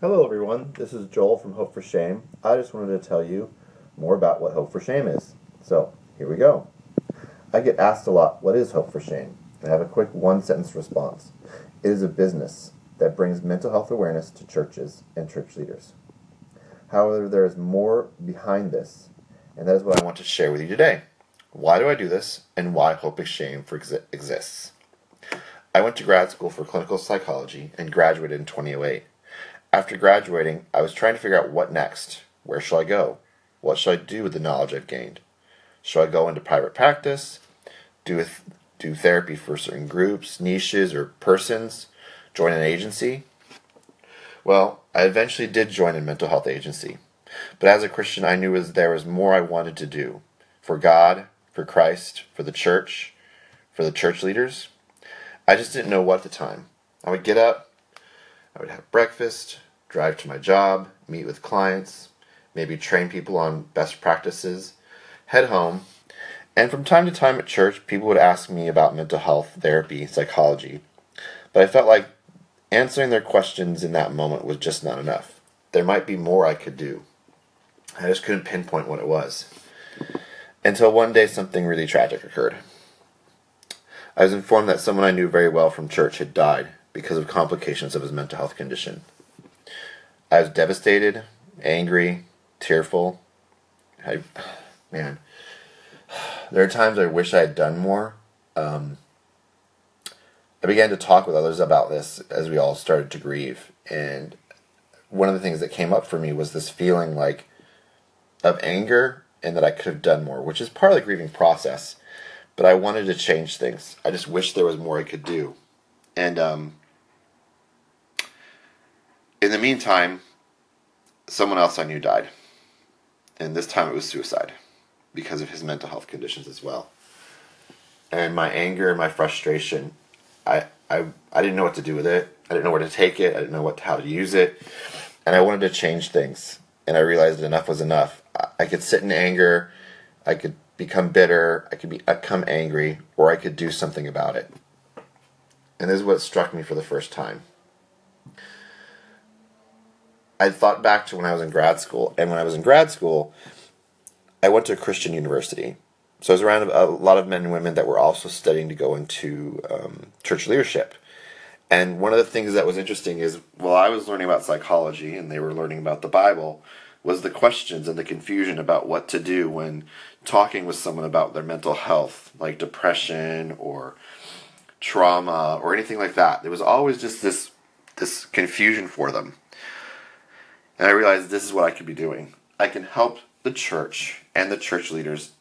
Hello, everyone. This is Joel from Hope for Shame. I just wanted to tell you more about what Hope for Shame is. So, here we go. I get asked a lot, what is Hope for Shame? I have a quick one sentence response. It is a business that brings mental health awareness to churches and church leaders. However, there is more behind this, and that is what I want to share with you today. Why do I do this, and why Hope for Shame for exi- exists? I went to grad school for clinical psychology and graduated in 2008. After graduating, I was trying to figure out what next. Where shall I go? What shall I do with the knowledge I've gained? Shall I go into private practice? Do th- do therapy for certain groups, niches, or persons? Join an agency? Well, I eventually did join a mental health agency. But as a Christian, I knew there was more I wanted to do for God, for Christ, for the church, for the church leaders. I just didn't know what at the time. I would get up, I would have breakfast, drive to my job, meet with clients, maybe train people on best practices, head home, and from time to time at church, people would ask me about mental health, therapy, psychology. But I felt like answering their questions in that moment was just not enough. There might be more I could do. I just couldn't pinpoint what it was. Until one day something really tragic occurred. I was informed that someone I knew very well from church had died because of complications of his mental health condition. I was devastated, angry, tearful. I, man, there are times I wish I had done more. Um, I began to talk with others about this as we all started to grieve, and one of the things that came up for me was this feeling like of anger and that I could have done more, which is part of the grieving process. But I wanted to change things. I just wish there was more I could do, and um, in the meantime, someone else I knew died. And this time it was suicide because of his mental health conditions as well. And my anger and my frustration, I, I, I didn't know what to do with it. I didn't know where to take it. I didn't know what how to use it. And I wanted to change things. And I realized enough was enough. I, I could sit in anger. I could become bitter. I could be, become angry. Or I could do something about it. And this is what struck me for the first time. I thought back to when I was in grad school, and when I was in grad school, I went to a Christian university. So I was around a lot of men and women that were also studying to go into um, church leadership. And one of the things that was interesting is while I was learning about psychology and they were learning about the Bible, was the questions and the confusion about what to do when talking with someone about their mental health, like depression or trauma or anything like that. There was always just this this confusion for them. And I realized this is what I could be doing. I can help the church and the church leaders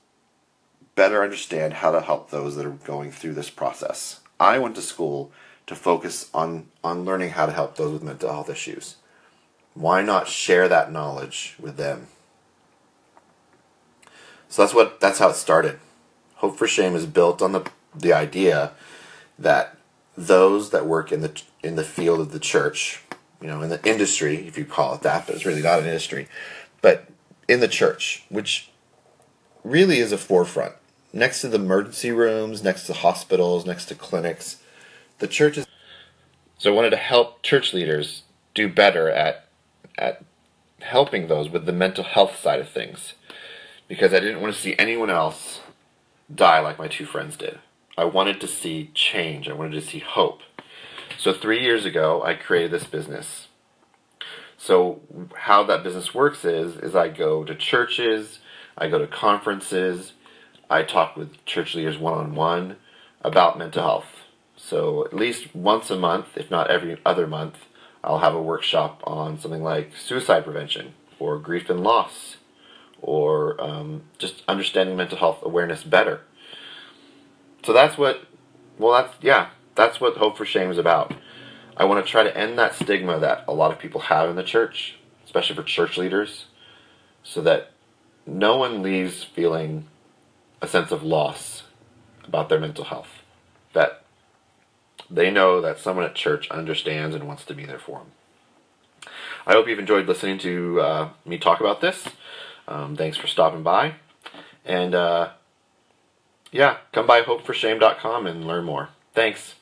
better understand how to help those that are going through this process. I went to school to focus on, on learning how to help those with mental health issues. Why not share that knowledge with them? So that's what that's how it started. Hope for Shame is built on the the idea that those that work in the in the field of the church you know, in the industry, if you call it that, but it's really not an industry, but in the church, which really is a forefront. Next to the emergency rooms, next to hospitals, next to clinics, the church is. So I wanted to help church leaders do better at at helping those with the mental health side of things, because I didn't want to see anyone else die like my two friends did. I wanted to see change. I wanted to see hope. So three years ago, I created this business. So how that business works is, is I go to churches, I go to conferences, I talk with church leaders one on one about mental health. So at least once a month, if not every other month, I'll have a workshop on something like suicide prevention or grief and loss or um, just understanding mental health awareness better. So that's what, well, that's, yeah, that's what Hope for Shame is about. I want to try to end that stigma that a lot of people have in the church, especially for church leaders, so that no one leaves feeling a sense of loss about their mental health. That they know that someone at church understands and wants to be there for them. I hope you've enjoyed listening to uh, me talk about this. Um, thanks for stopping by. And uh, yeah, come by hopeforshame.com and learn more. Thanks.